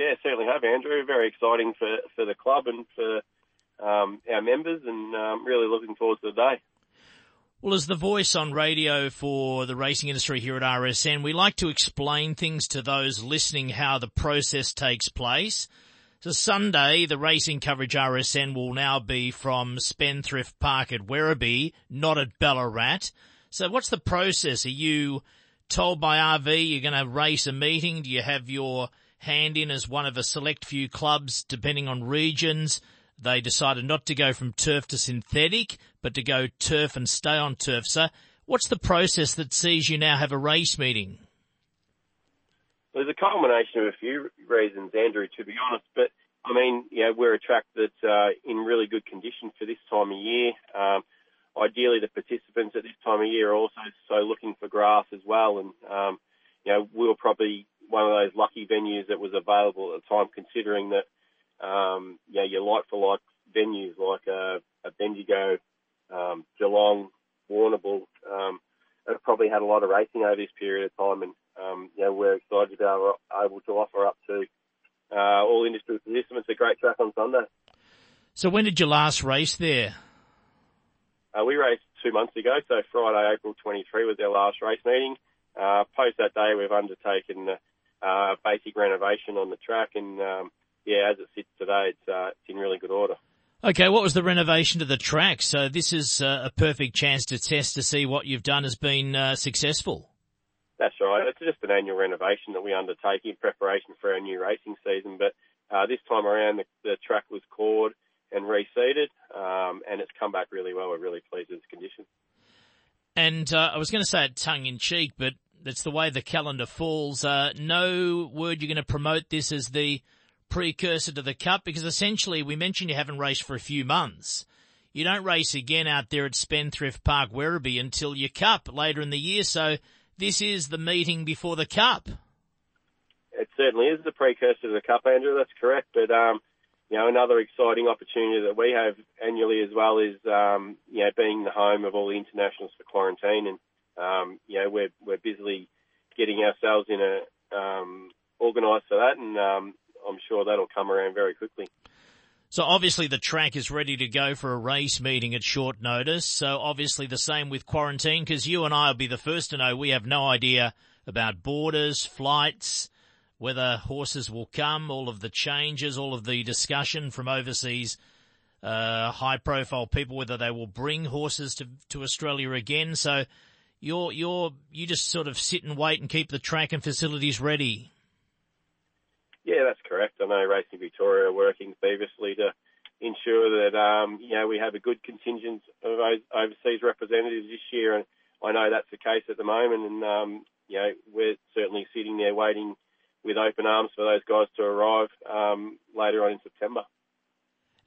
Yeah, certainly have, Andrew. Very exciting for, for the club and for um, our members, and um, really looking forward to the day. Well, as the voice on radio for the racing industry here at RSN, we like to explain things to those listening how the process takes place. So Sunday, the racing coverage RSN will now be from Spendthrift Park at Werribee, not at Ballarat. So what's the process? Are you told by RV you're going to race a meeting? Do you have your hand in as one of a select few clubs, depending on regions? They decided not to go from turf to synthetic, but to go turf and stay on turf. So what's the process that sees you now have a race meeting? There's a culmination of a few reasons, Andrew, to be honest. But I mean, you know, we're a track that's uh, in really good condition for this time of year. Um, ideally, the participants at this time of year are also so looking for grass as well. And, um, you know, we were probably one of those lucky venues that was available at the time, considering that um, you your like for like venues like a, a Bendigo, um, Geelong, Warrnambool, um, have probably had a lot of racing over this period of time, and um, you know, we're excited to be able, able to offer up to uh, all industry participants a great track on Sunday. So when did you last race there? Uh, we raced two months ago, so Friday, April 23 was our last race meeting. Uh, post that day, we've undertaken a uh, basic renovation on the track, and um, yeah, as it sits today, it's, uh, it's in really good order. Okay, what was the renovation to the track? So this is uh, a perfect chance to test to see what you've done has been uh, successful. That's right. It's just an annual renovation that we undertake in preparation for our new racing season. But uh, this time around, the, the, track was cored and reseeded, um, and it's come back really well. We're really pleased with its condition. And uh, I was going to say it tongue in cheek, but that's the way the calendar falls. Uh, no word you're going to promote this as the precursor to the Cup? Because essentially, we mentioned you haven't raced for a few months. You don't race again out there at Spendthrift Park, Werribee until your Cup later in the year. So this is the meeting before the Cup. It certainly is the precursor to the Cup, Andrew. That's correct. But um, you know, another exciting opportunity that we have annually as well is um, you know being the home of all the internationals for quarantine, and um, you know we're we're busily getting ourselves in a um, organised for that, and um, I'm sure that'll come around very quickly. So obviously the track is ready to go for a race meeting at short notice. So obviously the same with quarantine because you and I will be the first to know we have no idea about borders, flights, whether horses will come, all of the changes, all of the discussion from overseas, uh, high profile people, whether they will bring horses to, to Australia again. So you're, you're, you just sort of sit and wait and keep the track and facilities ready. Yeah, that's correct. I know Racing Victoria are working feverishly to ensure that um, you know we have a good contingent of overseas representatives this year, and I know that's the case at the moment. And um, you know we're certainly sitting there waiting with open arms for those guys to arrive um, later on in September.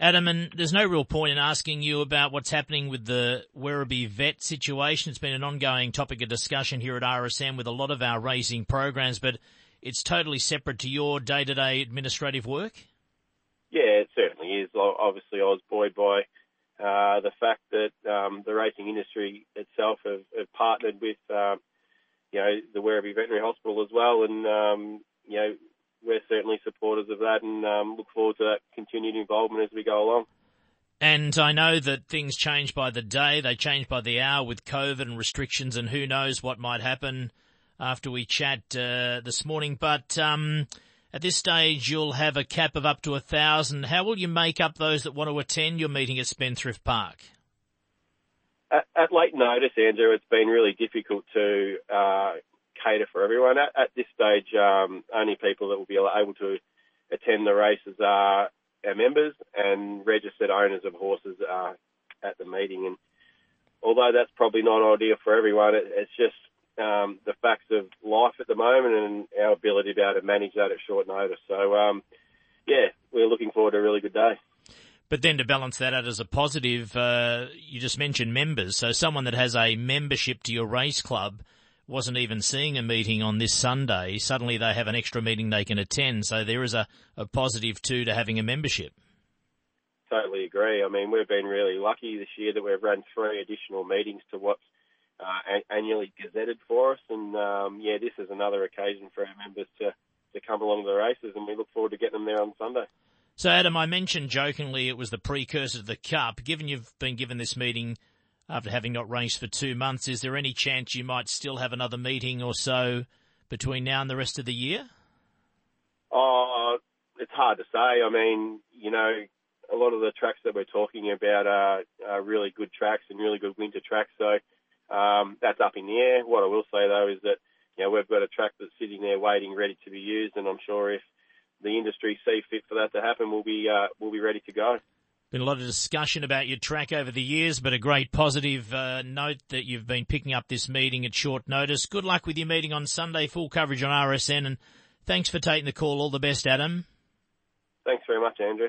Adam, and there's no real point in asking you about what's happening with the Werribee vet situation. It's been an ongoing topic of discussion here at RSN with a lot of our racing programs, but it's totally separate to your day-to-day administrative work? Yeah, it certainly is. Obviously, I was buoyed by uh, the fact that um, the racing industry itself have, have partnered with, um, you know, the Werribee Veterinary Hospital as well, and um, you know, we're certainly supporters of that, and um, look forward to that continued involvement as we go along. And I know that things change by the day, they change by the hour with COVID and restrictions, and who knows what might happen after we chat uh, this morning. But um, at this stage, you'll have a cap of up to a thousand. How will you make up those that want to attend your meeting at Spendthrift Park? At, at late notice, Andrew, it's been really difficult to uh, cater for everyone. At, at this stage, um, only people that will be able to attend the races are our members and registered owners of horses are at the meeting. And although that's probably not ideal for everyone, it, it's just um, the facts of life at the moment and our ability to be able to manage that at short notice. So, um, yeah, we're looking forward to a really good day. But then to balance that out as a positive, uh, you just mentioned members. So someone that has a membership to your race club wasn't even seeing a meeting on this Sunday. Suddenly they have an extra meeting they can attend. So there is a, a positive too to having a membership. Totally agree. I mean, we've been really lucky this year that we've run three additional meetings to what's uh, annually gazetted for us. And um, yeah, this is another occasion for our members to to come along to the races, and we look forward to getting them there on Sunday. So, Adam, I mentioned jokingly it was the precursor to the Cup. Given you've been given this meeting after having not raced for two months, is there any chance you might still have another meeting or so between now and the rest of the year? Oh, it's hard to say. I mean, you know, a lot of the tracks that we're talking about are, are really good tracks and really good winter tracks. So um, that's up in the air. What I will say though is that you know we've got a track that's sitting there waiting, ready to be used, and I'm sure if the industry see fit for that to happen, we'll be uh, we'll be ready to go. Been a lot of discussion about your track over the years, but a great positive uh, note that you've been picking up this meeting at short notice. Good luck with your meeting on Sunday. Full coverage on RSN, and thanks for taking the call. All the best, Adam. Thanks very much, Andrew.